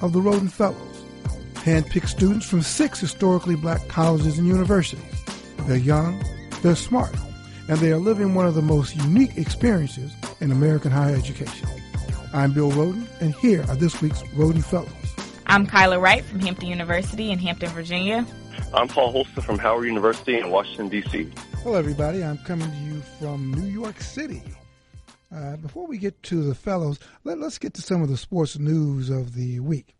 of the Rhoden Fellows, handpicked students from six historically black colleges and universities. They're young, they're smart, and they are living one of the most unique experiences in American higher education. I'm Bill Rhoden, and here are this week's Rhoden Fellows. I'm Kyla Wright from Hampton University in Hampton, Virginia. I'm Paul Holster from Howard University in Washington, D.C. Hello, everybody. I'm coming to you from New York City. Uh, before we get to the fellows, let, us get to some of the sports news of the week.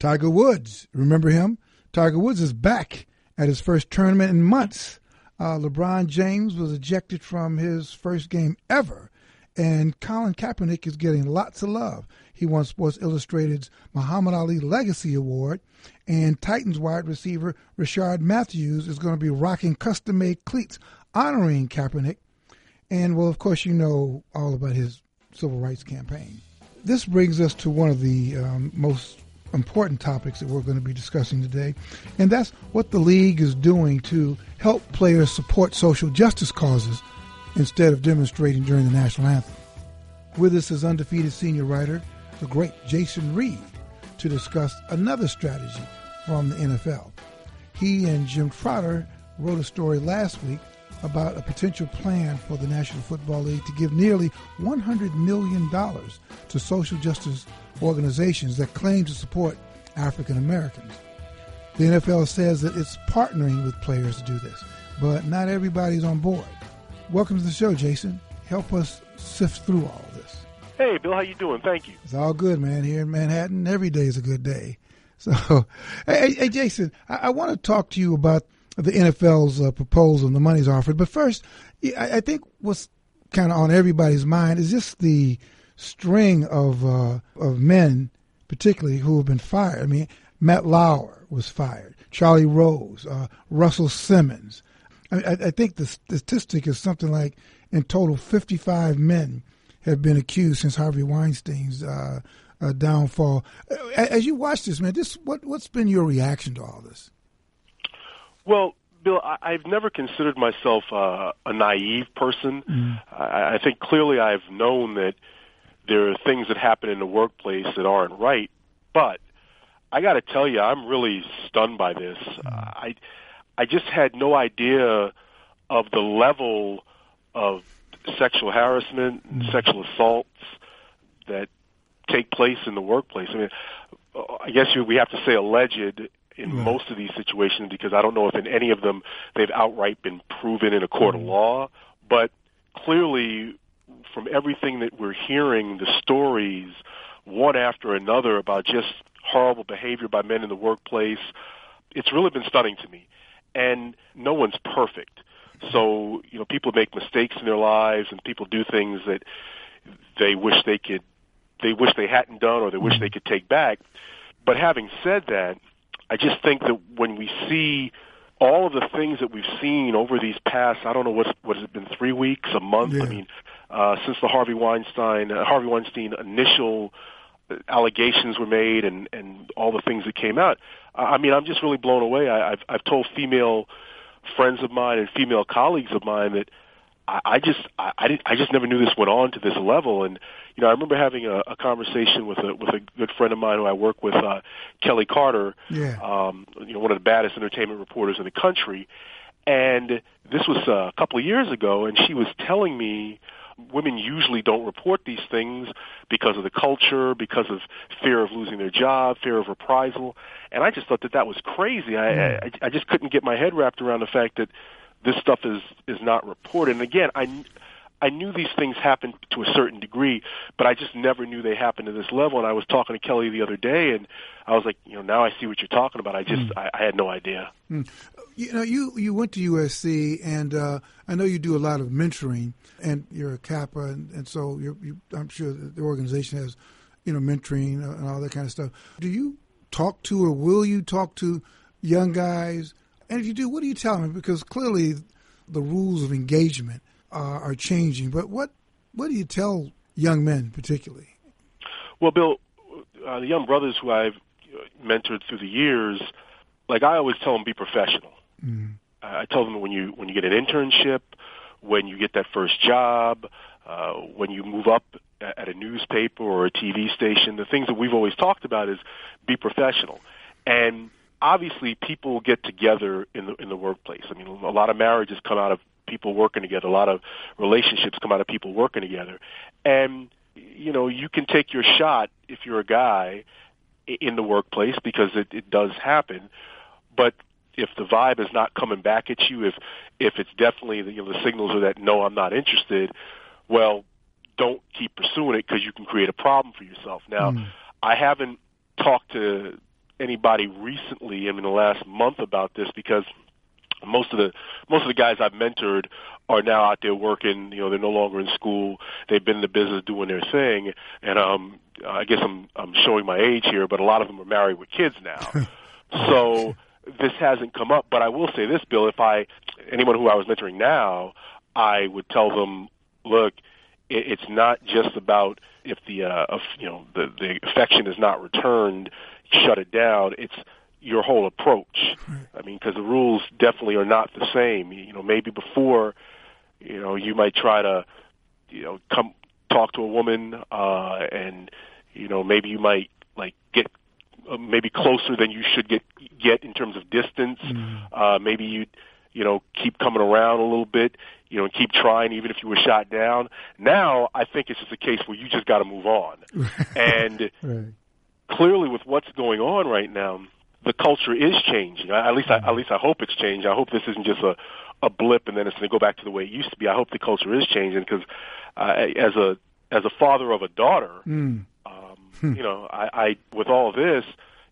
Tiger Woods, remember him? Tiger Woods is back at his first tournament in months. Uh, LeBron James was ejected from his first game ever, and Colin Kaepernick is getting lots of love. He won Sports Illustrated's Muhammad Ali Legacy Award, and Titans wide receiver Rishard Matthews is going to be rocking custom made cleats honoring Kaepernick. And, well, of course, you know all about his civil rights campaign. This brings us to one of the um, most important topics that we're going to be discussing today, and that's what the league is doing to help players support social justice causes instead of demonstrating during the national anthem. With us is undefeated senior writer the great Jason Reid to discuss another strategy from the NFL. He and Jim Trotter wrote a story last week about a potential plan for the National Football League to give nearly $100 million to social justice organizations that claim to support African Americans. The NFL says that it's partnering with players to do this, but not everybody's on board. Welcome to the show, Jason. Help us sift through all of this. Hey, Bill, how you doing? Thank you. It's all good, man. Here in Manhattan, every day is a good day. So, hey, hey Jason, I, I, want to talk to you about the NFL's uh, proposal and the money's offered. But first, I, I think what's kind of on everybody's mind is just the string of uh, of men, particularly who have been fired. I mean, Matt Lauer was fired, Charlie Rose, uh, Russell Simmons. I, I think the statistic is something like in total 55 men have been accused since Harvey Weinstein's uh, uh, downfall. As you watch this, man, this what what's been your reaction to all this? Well, Bill, I, have never considered myself uh, a naive person. Mm. I, I think clearly I've known that there are things that happen in the workplace that aren't right, but I got to tell you, I'm really stunned by this. Mm. I I just had no idea of the level of sexual harassment and mm. sexual assaults that take place in the workplace. I mean, I guess we have to say alleged in right. most of these situations because I don't know if in any of them they've outright been proven in a court mm-hmm. of law. But clearly, from everything that we're hearing, the stories one after another about just horrible behavior by men in the workplace, it's really been stunning to me. And no one's perfect. So, you know, people make mistakes in their lives and people do things that they wish they could they wish they hadn't done or they wish they could take back. But having said that, I just think that when we see all of the things that we've seen over these past, I don't know what's what has it been, three weeks, a month. Yeah. I mean, uh, since the Harvey Weinstein, uh, Harvey Weinstein initial allegations were made and and all the things that came out. I mean, I'm just really blown away. I, I've I've told female friends of mine and female colleagues of mine that I, I just I, I didn't I just never knew this went on to this level. And you know, I remember having a, a conversation with a with a good friend of mine who I work with, uh, Kelly Carter. Yeah. Um, you know, one of the baddest entertainment reporters in the country. And this was uh, a couple of years ago, and she was telling me women usually don't report these things because of the culture, because of fear of losing their job, fear of reprisal. And I just thought that that was crazy. I, I, I just couldn't get my head wrapped around the fact that this stuff is is not reported. And again, I I knew these things happened to a certain degree, but I just never knew they happened to this level. And I was talking to Kelly the other day, and I was like, you know, now I see what you're talking about. I just mm. I, I had no idea. Mm. You know, you you went to USC, and uh, I know you do a lot of mentoring, and you're a Kappa, and, and so you're, you, I'm sure the organization has you know, mentoring and all that kind of stuff. Do you talk to or will you talk to young guys? And if you do, what do you tell them? Because clearly the rules of engagement uh, are changing. But what what do you tell young men particularly? Well, Bill, uh, the young brothers who I've mentored through the years, like I always tell them, be professional. Mm. I tell them when you when you get an internship, when you get that first job, uh, when you move up at a newspaper or a TV station, the things that we've always talked about is be professional. And obviously, people get together in the in the workplace. I mean, a lot of marriages come out of people working together. A lot of relationships come out of people working together. And you know, you can take your shot if you're a guy in the workplace because it, it does happen. But if the vibe is not coming back at you, if if it's definitely the, you know the signals are that no, I'm not interested. Well, don't keep pursuing it because you can create a problem for yourself. Now, mm. I haven't talked to anybody recently in the last month about this because most of the most of the guys I've mentored are now out there working. You know, they're no longer in school. They've been in the business doing their thing, and um, I guess I'm I'm showing my age here, but a lot of them are married with kids now. so this hasn't come up. But I will say this, Bill: if I anyone who I was mentoring now, I would tell them, look, it, it's not just about if the uh, if, you know the the affection is not returned, shut it down. It's your whole approach. I mean, because the rules definitely are not the same. You know, maybe before, you know, you might try to, you know, come talk to a woman, uh, and you know, maybe you might like get uh, maybe closer than you should get get in terms of distance. Mm. Uh, maybe you, you know, keep coming around a little bit. You know, and keep trying even if you were shot down. Now, I think it's just a case where you just got to move on. and right. Clearly, with what's going on right now the culture is changing. At least, I, at least I hope it's changing. I hope this isn't just a a blip and then it's going to go back to the way it used to be. I hope the culture is changing because uh, as a as a father of a daughter, mm. um, hmm. you know, I, I with all of this,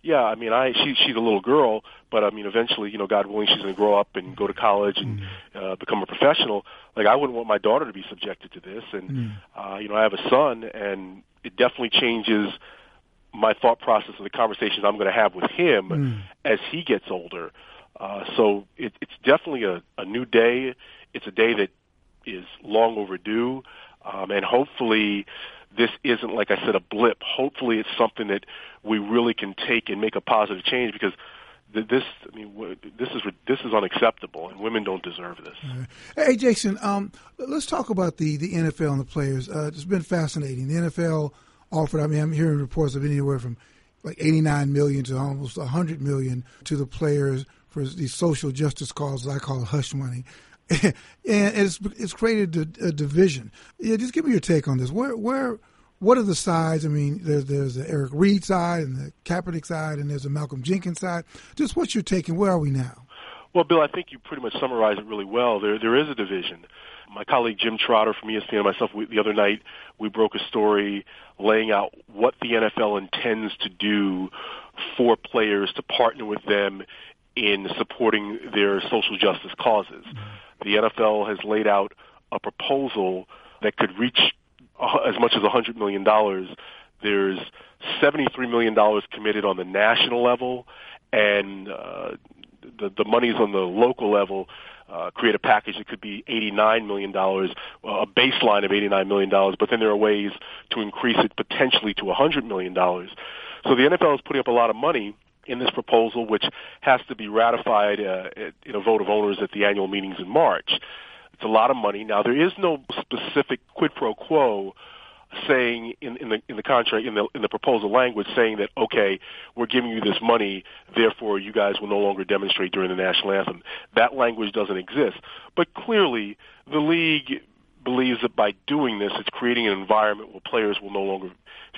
yeah, I mean, I she she's a little girl, but I mean, eventually, you know, God willing, she's going to grow up and go to college and mm. uh, become a professional. Like I wouldn't want my daughter to be subjected to this, and mm. uh, you know, I have a son, and it definitely changes my thought process of the conversations I'm going to have with him mm. as he gets older. Uh, so it, it's definitely a, a new day. It's a day that is long overdue, um, and hopefully this isn't, like I said, a blip. Hopefully it's something that we really can take and make a positive change because this I mean this is this is unacceptable and women don't deserve this. Hey Jason, um, let's talk about the the NFL and the players. Uh, it's been fascinating. The NFL offered. I mean, I'm hearing reports of anywhere from like 89 million to almost 100 million to the players for these social justice causes. I call hush money. and it's it's created a, a, division. Yeah, just give me your take on this. Where where what are the sides? I mean, there's there's the Eric Reid side and the Kaepernick side, and there's a Malcolm Jenkins side. Just what's your take, and where are we now? Well, Bill, I think you pretty much summarized it really well. There there is a division my colleague Jim Trotter from ESPN and myself, we, the other night, we broke a story laying out what the NFL intends to do for players to partner with them in supporting their social justice causes. The NFL has laid out a proposal that could reach as much as $100 million. There's $73 million committed on the national level, and uh, the, the money's on the local level uh, create a package that could be $89 million, a baseline of $89 million, but then there are ways to increase it potentially to $100 million. So the NFL is putting up a lot of money in this proposal, which has to be ratified uh, in a vote of owners at the annual meetings in March. It's a lot of money. Now, there is no specific quid pro quo saying in, in the in the contract in the in the proposal language saying that okay we're giving you this money therefore you guys will no longer demonstrate during the national anthem. That language doesn't exist. But clearly the league believes that by doing this it's creating an environment where players will no longer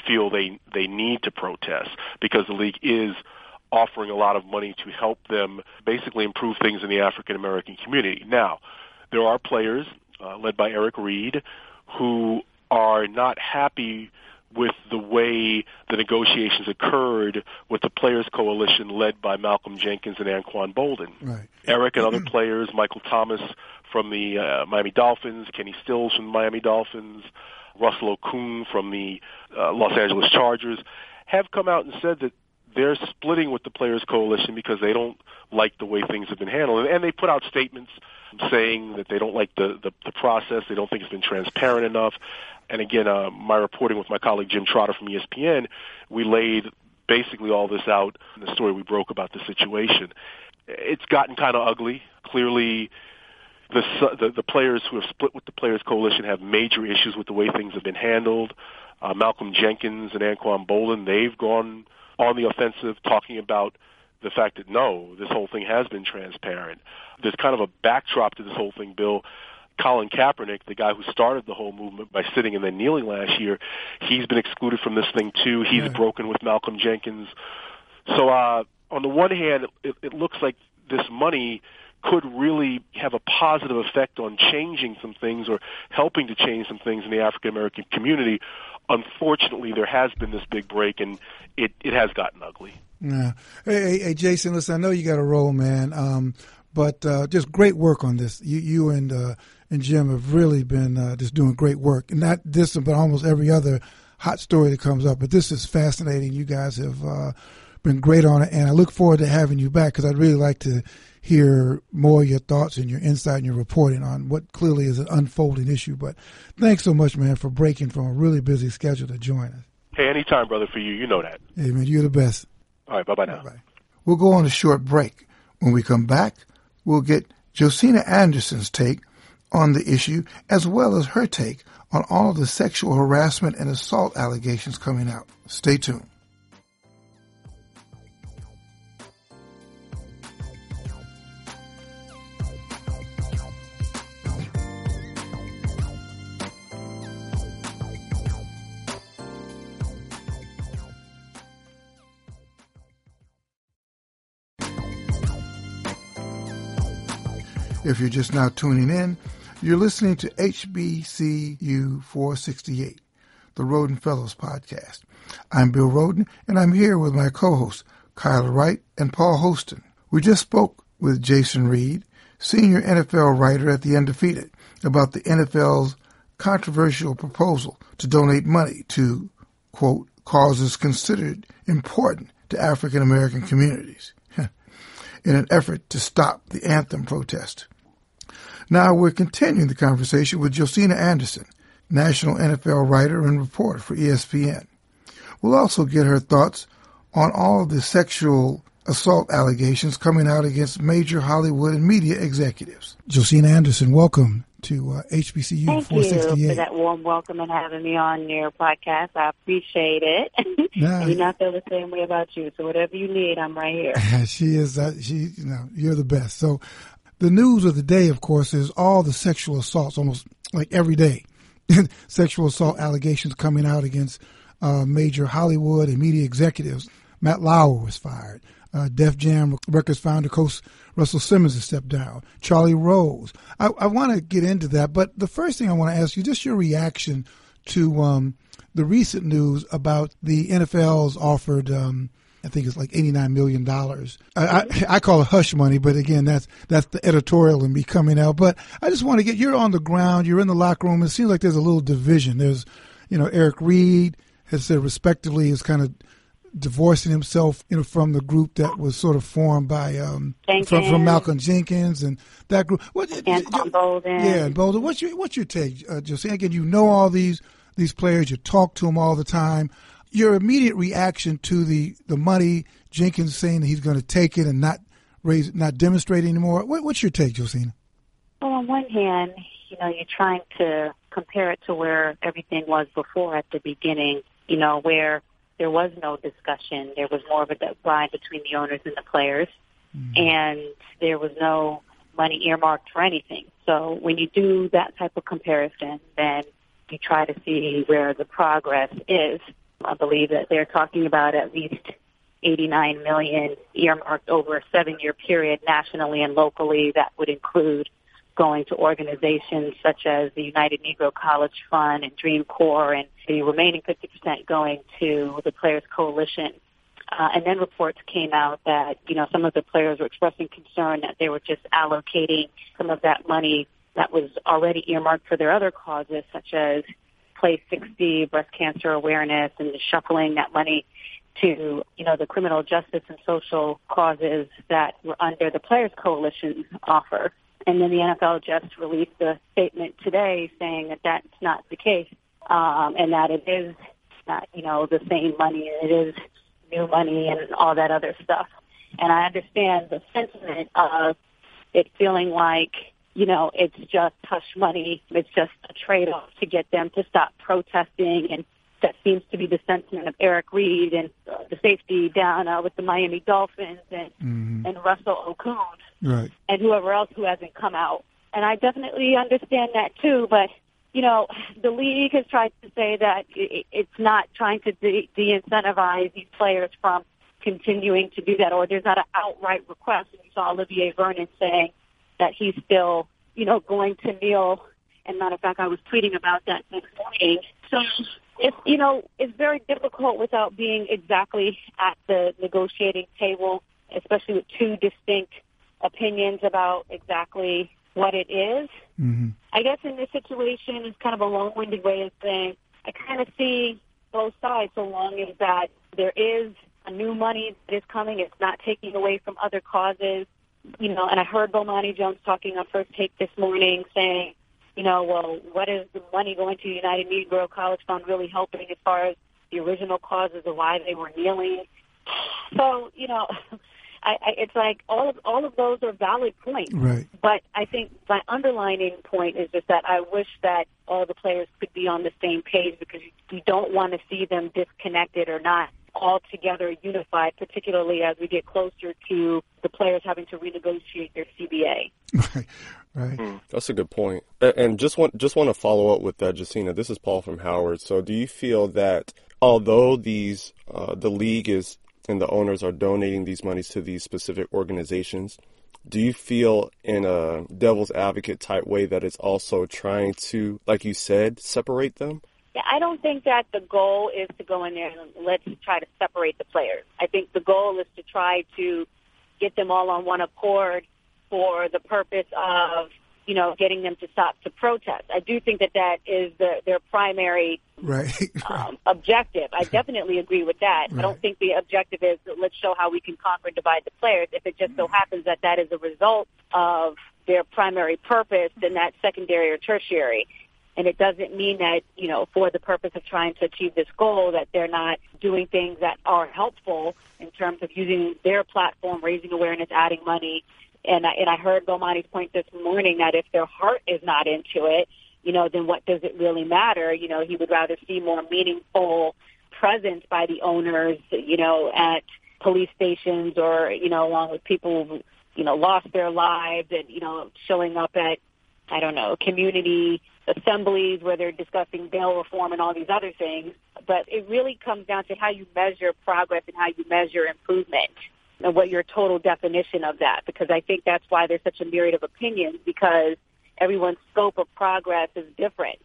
feel they they need to protest because the league is offering a lot of money to help them basically improve things in the African American community. Now there are players uh, led by Eric Reid who are not happy with the way the negotiations occurred with the Players Coalition led by Malcolm Jenkins and Anquan Boldin. Right. Eric and other players, Michael Thomas from the uh, Miami Dolphins, Kenny Stills from the Miami Dolphins, Russell Okung from the uh, Los Angeles Chargers, have come out and said that they're splitting with the Players Coalition because they don't like the way things have been handled. And they put out statements saying that they don't like the, the, the process, they don't think it's been transparent enough. And again, uh, my reporting with my colleague Jim Trotter from ESPN, we laid basically all this out in the story we broke about the situation. It's gotten kind of ugly. Clearly, the, the the players who have split with the Players Coalition have major issues with the way things have been handled. Uh, Malcolm Jenkins and Anquan Boldin, they've gone on the offensive, talking about the fact that no, this whole thing has been transparent. There's kind of a backdrop to this whole thing, Bill. Colin Kaepernick, the guy who started the whole movement by sitting and then kneeling last year, he's been excluded from this thing too. He's yeah. broken with Malcolm Jenkins. So uh, on the one hand, it, it looks like this money could really have a positive effect on changing some things or helping to change some things in the African American community. Unfortunately, there has been this big break, and it, it has gotten ugly. Yeah. Hey, hey, Jason, listen, I know you got a role, man, um, but uh, just great work on this. You, you and uh, and Jim have really been uh, just doing great work, and not this, but almost every other hot story that comes up. But this is fascinating. You guys have uh, been great on it, and I look forward to having you back because I'd really like to hear more of your thoughts and your insight and your reporting on what clearly is an unfolding issue. But thanks so much, man, for breaking from a really busy schedule to join us. Hey, anytime, brother, for you. You know that. Hey, man, you're the best. All right, bye-bye now. Bye-bye. We'll go on a short break. When we come back, we'll get Josina Anderson's take on the issue, as well as her take on all of the sexual harassment and assault allegations coming out. Stay tuned. If you're just now tuning in, you're listening to HBCU 468, the Rhoden Fellows podcast. I'm Bill Rhoden, and I'm here with my co-hosts, Kyle Wright and Paul Hostin. We just spoke with Jason Reid, senior NFL writer at The Undefeated, about the NFL's controversial proposal to donate money to, quote, causes considered important to African American communities in an effort to stop the anthem protest. Now we're continuing the conversation with Josina Anderson, national NFL writer and reporter for ESPN. We'll also get her thoughts on all of the sexual assault allegations coming out against major Hollywood and media executives. Josina Anderson, welcome to uh, HBCU Thank 468. you for that warm welcome and having me on your podcast. I appreciate it. Nah. and you not feel the same way about you. So whatever you need, I'm right here. she is. Uh, she, you know, you're the best. So the news of the day, of course, is all the sexual assaults, almost like every day. sexual assault allegations coming out against uh, major Hollywood and media executives. Matt Lauer was fired. Uh, Def Jam Records founder Coach Russell Simmons has stepped down. Charlie Rose. I, I want to get into that, but the first thing I want to ask you, just your reaction to um, the recent news about the NFL's offered um, I think it's like eighty nine million dollars. I, I, I call it hush money, but again, that's that's the editorial and me coming out. But I just want to get you're on the ground, you're in the locker room. It seems like there's a little division. There's, you know, Eric Reid has said respectively is kind of divorcing himself, you know, from the group that was sort of formed by um from, from Malcolm Jenkins and that group. What, and Boldin. Yeah, Boldin. What's your what's your take, uh, Jose? Again, you know all these these players. You talk to them all the time your immediate reaction to the the money Jenkins saying that he's going to take it and not raise, not demonstrate anymore. What, what's your take, Josina? Well, on one hand, you know, you're trying to compare it to where everything was before at the beginning. You know, where there was no discussion, there was more of a divide between the owners and the players, mm-hmm. and there was no money earmarked for anything. So when you do that type of comparison, then you try to see where the progress is. I believe that they're talking about at least 89 million earmarked over a seven-year period nationally and locally. That would include going to organizations such as the United Negro College Fund and Dream Corps, and the remaining 50% going to the Players Coalition. Uh, and then reports came out that, you know, some of the players were expressing concern that they were just allocating some of that money that was already earmarked for their other causes, such as Play 60 breast cancer awareness and shuffling that money to, you know, the criminal justice and social causes that were under the Players Coalition offer. And then the NFL just released a statement today saying that that's not the case, um, and that it is not, you know, the same money. And it is new money and all that other stuff. And I understand the sentiment of it feeling like, you know, it's just hush money. It's just a trade-off to get them to stop protesting. And that seems to be the sentiment of Eric Reid and uh, the safety down uh, with the Miami Dolphins and, mm-hmm. and Russell Okung right. and whoever else who hasn't come out. And I definitely understand that too, but you know, the league has tried to say that it's not trying to de- incentivize these players from continuing to do that, or there's not an outright request. And you saw Olivier Vernon saying that he's still, you know, going to kneel. And matter of fact, I was tweeting about that next morning. So it's, you know, it's very difficult without being exactly at the negotiating table, especially with two distinct opinions about exactly what it is. Mm-hmm. I guess in this situation, it's kind of a long-winded way of saying I kind of see both sides so long as that there is a new money that is coming. It's not taking away from other causes. You know, and I heard Bomani Jones talking on First Take this morning saying, you know, well, what is the money going to United Negro College Fund really helping as far as the original causes of why they were kneeling? So, you know, I, I, it's like all of all of those are valid points. Right. But I think my underlining point is just that I wish that all the players could be on the same page because we don't want to see them disconnected or not all together unified, particularly as we get closer to the players having to renegotiate their CBA. Right, right. Mm, that's a good point. And just want just want to follow up with that, Josina. This is Paul from Howard. So, do you feel that although these uh, the league is and the owners are donating these monies to these specific organizations, do you feel in a devil's advocate type way that it's also trying to, like you said, separate them? Yeah, I don't think that the goal is to go in there and let's try to separate the players. I think the goal is to try to get them all on one accord for the purpose of you know, getting them to stop to protest. I do think that that is the, their primary right. um, objective. I definitely agree with that. Right. I don't think the objective is let's show how we can conquer and divide the players. If it just so happens that that is a result of their primary purpose, then that's secondary or tertiary. And it doesn't mean that, you know, for the purpose of trying to achieve this goal, that they're not doing things that are helpful in terms of using their platform, raising awareness, adding money, and I, and I heard Bomani's point this morning that if their heart is not into it, you know, then what does it really matter? You know, he would rather see more meaningful presence by the owners, you know, at police stations or, you know, along with people who, you know, lost their lives and, you know, showing up at, I don't know, community assemblies where they're discussing bail reform and all these other things. But it really comes down to how you measure progress and how you measure improvement and what your total definition of that, because I think that's why there's such a myriad of opinions because everyone's scope of progress is different.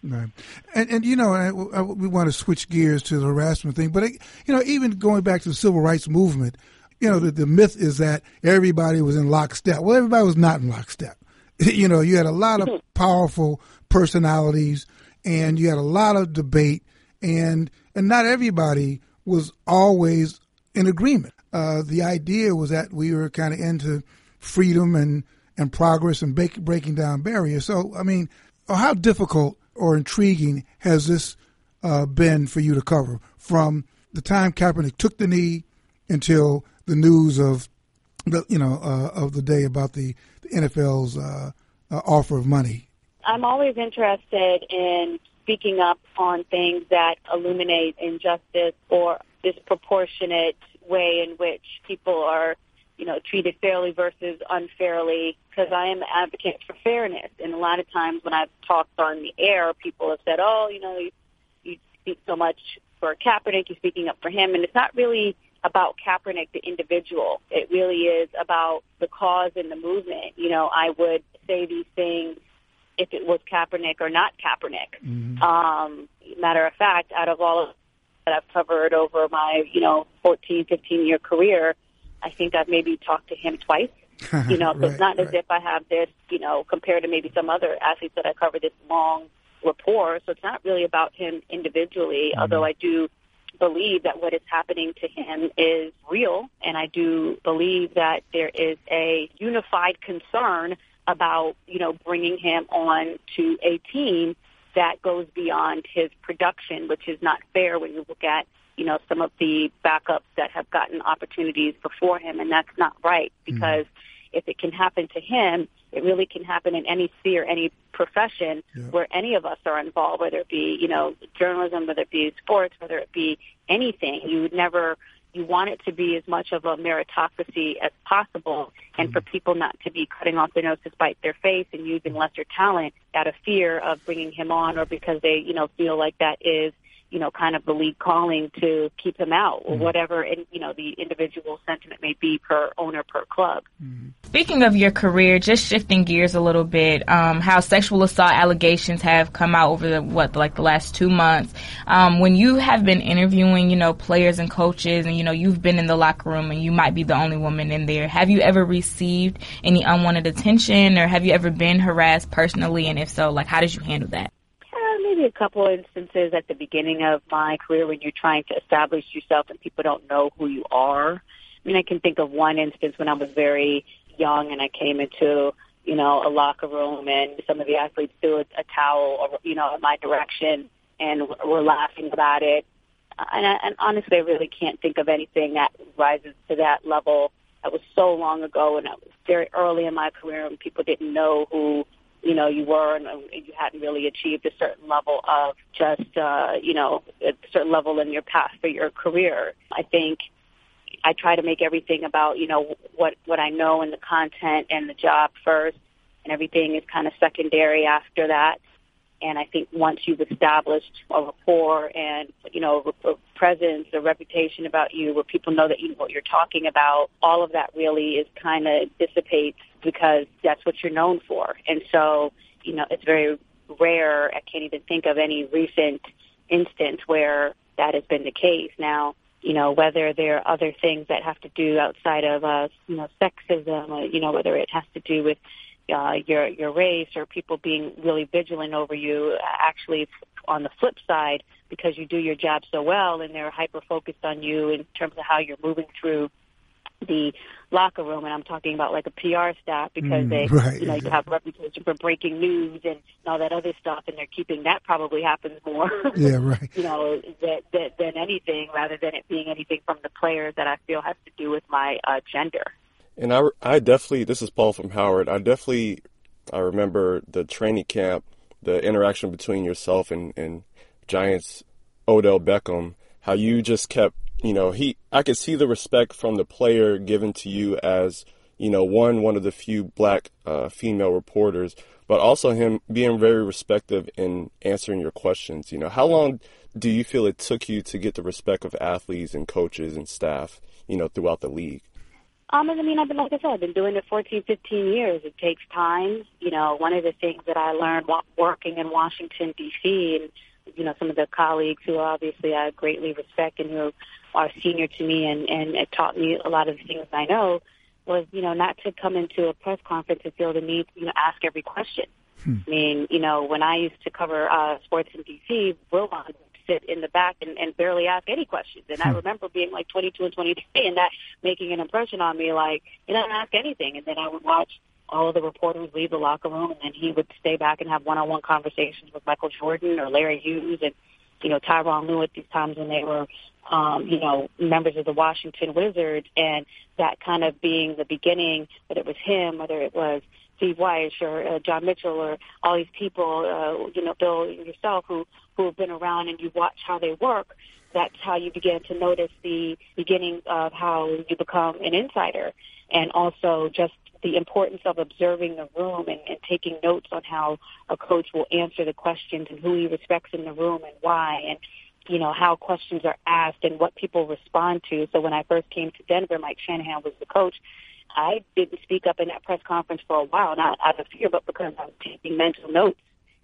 Right, and and you know, I, I, we want to switch gears to the harassment thing, but it, you know, even going back to the civil rights movement, you know, the, the myth is that everybody was in lockstep. Well, everybody was not in lockstep. you know, you had a lot of powerful personalities, and you had a lot of debate, and and not everybody was always in agreement uh, the idea was that we were kind of into freedom and, and progress and break, breaking down barriers. So, I mean, how difficult or intriguing has this uh, been for you to cover from the time Kaepernick took the knee until the news of the you know uh, of the day about the, the NFL's uh, uh, offer of money? I'm always interested in speaking up on things that illuminate injustice or disproportionate way in which people are, you know, treated fairly versus unfairly because I am an advocate for fairness. And a lot of times when I've talked on the air, people have said, oh, you know, you, you speak so much for Kaepernick, you're speaking up for him. And it's not really about Kaepernick, the individual. It really is about the cause and the movement. You know, I would say these things if it was Kaepernick or not Kaepernick. Mm-hmm. Um, matter of fact, out of all of that I've covered over my, you know, 14, 15 year career, I think I've maybe talked to him twice. You know, so right, it's not right. as if I have this, you know, compared to maybe some other athletes that I cover this long rapport. So it's not really about him individually, mm-hmm. although I do believe that what is happening to him is real. And I do believe that there is a unified concern about, you know, bringing him on to a team that goes beyond his production, which is not fair when you look at, you know, some of the backups that have gotten opportunities before him. And that's not right mm-hmm. because mm-hmm. if it can happen to him, it really can happen in any sphere, any profession yeah. where any of us are involved, whether it be, you know, journalism, whether it be sports, whether it be anything. You would never, you want it to be as much of a meritocracy as possible and mm-hmm. for people not to be cutting off their nose to spite their face and using lesser talent out of fear of bringing him on or because they, you know, feel like that is you know, kind of the league calling to keep him out or mm-hmm. whatever, and, you know, the individual sentiment may be per owner, per club. Mm-hmm. Speaking of your career, just shifting gears a little bit, um, how sexual assault allegations have come out over the, what, like the last two months. Um, when you have been interviewing, you know, players and coaches and, you know, you've been in the locker room and you might be the only woman in there, have you ever received any unwanted attention or have you ever been harassed personally? And if so, like, how did you handle that? Maybe a couple instances at the beginning of my career when you're trying to establish yourself and people don't know who you are. I mean, I can think of one instance when I was very young and I came into, you know, a locker room and some of the athletes threw a, a towel, or, you know, in my direction and were laughing about it. Uh, and, I, and honestly, I really can't think of anything that rises to that level. That was so long ago, and it was very early in my career, and people didn't know who you know you were and you hadn't really achieved a certain level of just uh, you know a certain level in your path for your career. I think I try to make everything about you know what what I know and the content and the job first, and everything is kind of secondary after that. And I think once you've established a rapport and, you know, a presence, a reputation about you where people know that you know what you're talking about, all of that really is kind of dissipates because that's what you're known for. And so, you know, it's very rare. I can't even think of any recent instance where that has been the case. Now, you know, whether there are other things that have to do outside of, uh, you know, sexism, or, you know, whether it has to do with uh, your your race or people being really vigilant over you. Actually, on the flip side, because you do your job so well and they're hyper focused on you in terms of how you're moving through the locker room, and I'm talking about like a PR staff because mm, they, right, you know, you have a reputation for breaking news and all that other stuff, and they're keeping that probably happens more. yeah, right. you know, that, that, than anything, rather than it being anything from the players that I feel has to do with my uh, gender. And I, I definitely, this is Paul from Howard. I definitely, I remember the training camp, the interaction between yourself and, and Giants Odell Beckham, how you just kept, you know, he, I could see the respect from the player given to you as, you know, one, one of the few black uh, female reporters, but also him being very respectful in answering your questions. You know, how long do you feel it took you to get the respect of athletes and coaches and staff, you know, throughout the league? Um, I mean, I've been, like I said, I've been doing it 14, 15 years. It takes time. You know, one of the things that I learned while working in Washington, D.C., and, you know, some of the colleagues who obviously I greatly respect and who are senior to me and, and it taught me a lot of things I know was, you know, not to come into a press conference and feel the need to, you know, ask every question. Hmm. I mean, you know, when I used to cover uh, sports in D.C., Wilbon sit in the back and, and barely ask any questions. And I hmm. remember being like 22 and 23 and that making an impression on me, like, he doesn't ask anything. And then I would watch all of the reporters leave the locker room and then he would stay back and have one-on-one conversations with Michael Jordan or Larry Hughes and, you know, Tyronn Lue at these times when they were, um, you know, members of the Washington Wizards and that kind of being the beginning, whether it was him, whether it was Steve Wyche or uh, John Mitchell or all these people, uh, you know, Bill yourself who who have been around and you watch how they work. That's how you begin to notice the beginning of how you become an insider, and also just the importance of observing the room and, and taking notes on how a coach will answer the questions and who he respects in the room and why and you know how questions are asked and what people respond to. So when I first came to Denver, Mike Shanahan was the coach I didn't speak up in that press conference for a while, not out of fear, but because I was taking mental notes.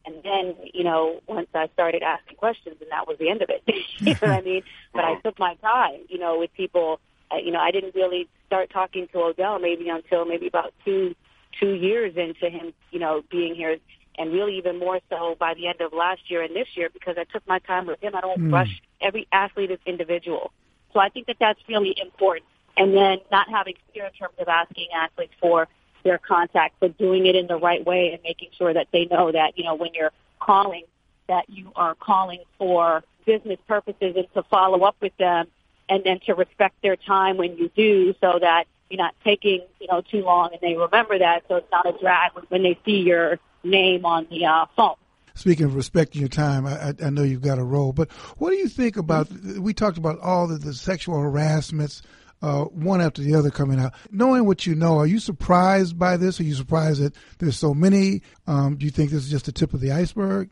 And then, you know, once I started asking questions, and that was the end of it. you know what I mean? But I took my time, you know, with people. Uh, you know, I didn't really start talking to Odell maybe until maybe about two two years into him, you know, being here and really even more so by the end of last year and this year because I took my time with him. I don't mm. rush every athlete as individual. So I think that that's really important. And then not having fear in terms of asking athletes for their contact, but doing it in the right way and making sure that they know that, you know, when you're calling, that you are calling for business purposes and to follow up with them and then to respect their time when you do so that you're not taking, you know, too long and they remember that so it's not a drag when they see your name on the uh, phone. Speaking of respecting your time, I, I know you've got a role, but what do you think about? We talked about all the, the sexual harassments, uh, one after the other coming out. Knowing what you know, are you surprised by this? Are you surprised that there's so many? Um, do you think this is just the tip of the iceberg?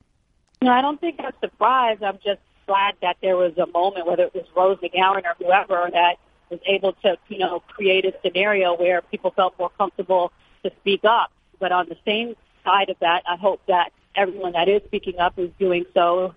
No, I don't think I'm surprised. I'm just glad that there was a moment, whether it was Rose McGowan or whoever, that was able to, you know, create a scenario where people felt more comfortable to speak up. But on the same side of that, I hope that everyone that is speaking up is doing so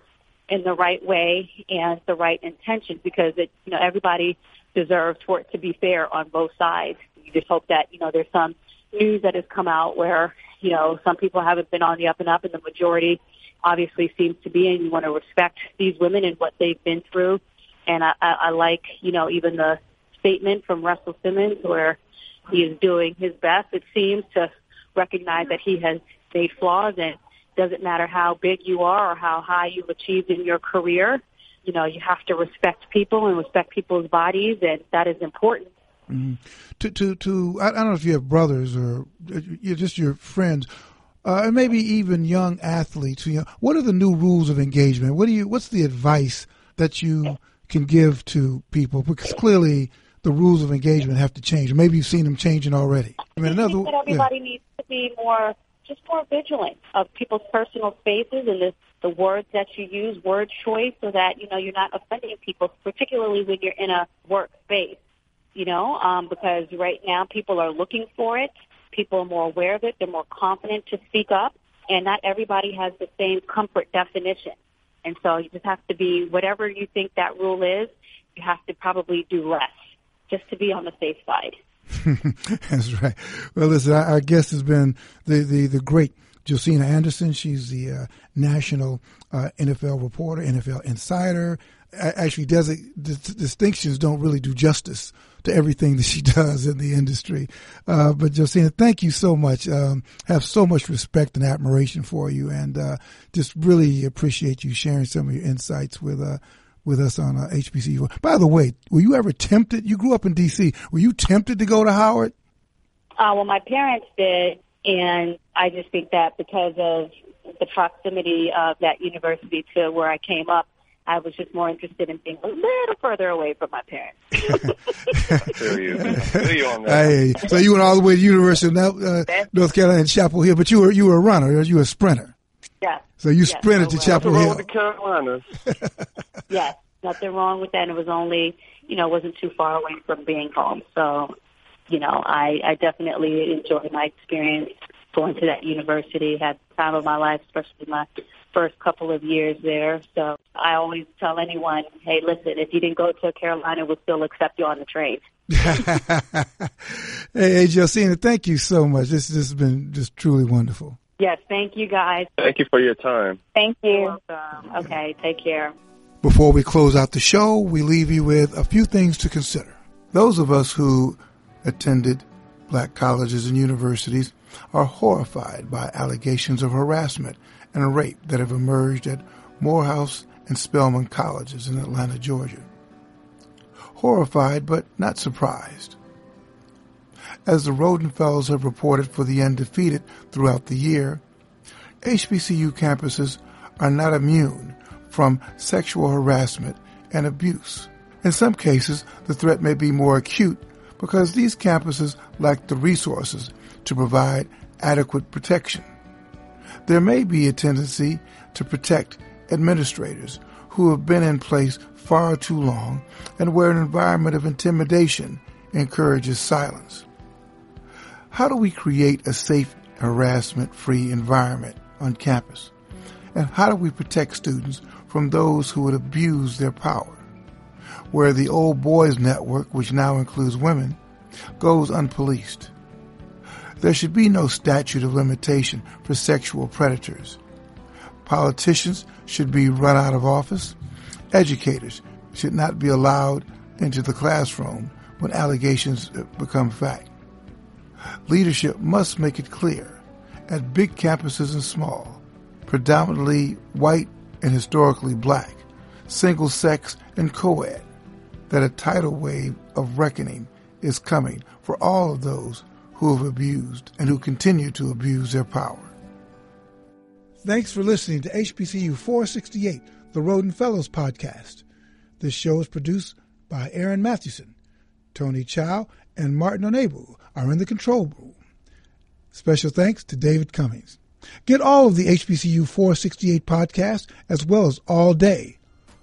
in the right way and the right intention because it, you know, everybody deserves for it to be fair on both sides. You just hope that, you know, there's some news that has come out where, you know, some people haven't been on the up and up and the majority obviously seems to be and you want to respect these women and what they've been through. And I, I, I like, you know, even the statement from Russell Simmons where he is doing his best, it seems, to recognize that he has made flaws and doesn't matter how big you are or how high you've achieved in your career. You know, you have to respect people and respect people's bodies, and that is important. Mm-hmm. To to to, I, don't know if you have brothers or you're just your friends, uh, and maybe even young athletes. You know, what are the new rules of engagement? What do you? What's the advice that you can give to people? Because clearly, the rules of engagement have to change. Maybe you've seen them changing already. I mean, another. I think that everybody yeah. needs to be more just more vigilant of people's personal spaces and the, the words that you use, word choice, so that, you know, you're not offending people, particularly when you're in a workspace, you know, um, because right now people are looking for it. People are more aware of it. They're more confident to speak up. And not everybody has the same comfort definition. And so you just have to be, whatever you think that rule is, you have to probably do less just to be on the safe side. That's right. Well, listen, our, guest has been the, the, the great Josina Anderson. She's the uh, national uh, NFL reporter, NFL insider. Actually, does it, distinctions don't really do justice to everything that she does in the industry. Uh, but Josina, thank you so much. Um, have so much respect and admiration for you, and uh, just really appreciate you sharing some of your insights with uh, with us on uh, HBCU. By the way, were you ever tempted? You grew up in D.C. Were you tempted to go to Howard? Uh, well, my parents did, and I just think that because of the proximity of that university to where I came up, I was just more interested in being a little further away from my parents. you. you on that. Hey, so you went all the way to University of uh, North Carolina in Chapel Hill, but you were you were a runner, or you were a sprinter. Yeah. So you yes. sprinted to Chapel Hill. Wrong with the Carolinas. yes, nothing wrong with that. And it was only, you know, wasn't too far away from being home. So, you know, I, I definitely enjoyed my experience going to that university. Had the time of my life, especially my first couple of years there. So I always tell anyone, hey, listen, if you didn't go to Carolina, we'll still accept you on the train. hey, hey, Josina, thank you so much. This, this has been just truly wonderful. Yes, thank you guys. Thank you for your time. Thank you. Okay, take care. Before we close out the show, we leave you with a few things to consider. Those of us who attended black colleges and universities are horrified by allegations of harassment and rape that have emerged at Morehouse and Spelman colleges in Atlanta, Georgia. Horrified, but not surprised as the Rhoden Fellows have reported for the undefeated throughout the year, HBCU campuses are not immune from sexual harassment and abuse. In some cases, the threat may be more acute because these campuses lack the resources to provide adequate protection. There may be a tendency to protect administrators who have been in place far too long and where an environment of intimidation encourages silence. How do we create a safe, harassment free environment on campus? And how do we protect students from those who would abuse their power? Where the old boys network, which now includes women, goes unpoliced. There should be no statute of limitation for sexual predators. Politicians should be run out of office. Educators should not be allowed into the classroom when allegations become fact. Leadership must make it clear at big campuses and small, predominantly white and historically black, single sex and co-ed, that a tidal wave of reckoning is coming for all of those who have abused and who continue to abuse their power. Thanks for listening to HBCU 468, the Rhoden Fellows podcast. This show is produced by Aaron Mathewson. Tony Chow and Martin Onebu are in the control room. Special thanks to David Cummings. Get all of the HBCU 468 podcasts as well as All Day.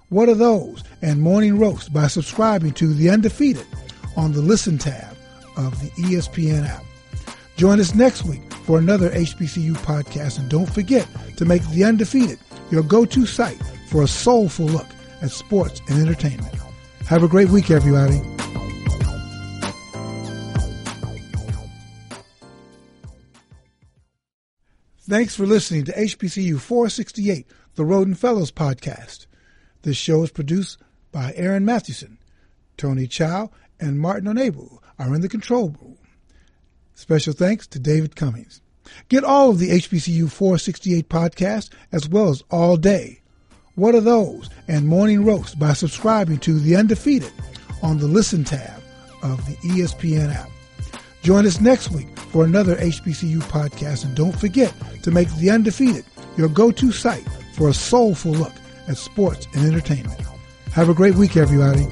What are those? And Morning Roast by subscribing to The Undefeated on the Listen tab of the ESPN app. Join us next week for another HBCU podcast and don't forget to make The Undefeated your go-to site for a soulful look at sports and entertainment. Have a great week, everybody. Thanks for listening to HBCU 468, the Rhoden Fellows podcast. This show is produced by Aaron Mathewson. Tony Chow and Martin Onebu are in the control room. Special thanks to David Cummings. Get all of the HBCU 468 podcasts as well as All Day. What are those? And Morning Roast by subscribing to The Undefeated on the Listen tab of the ESPN app. Join us next week for another HBCU podcast and don't forget to make The Undefeated your go-to site for a soulful look at sports and entertainment. Have a great week, everybody.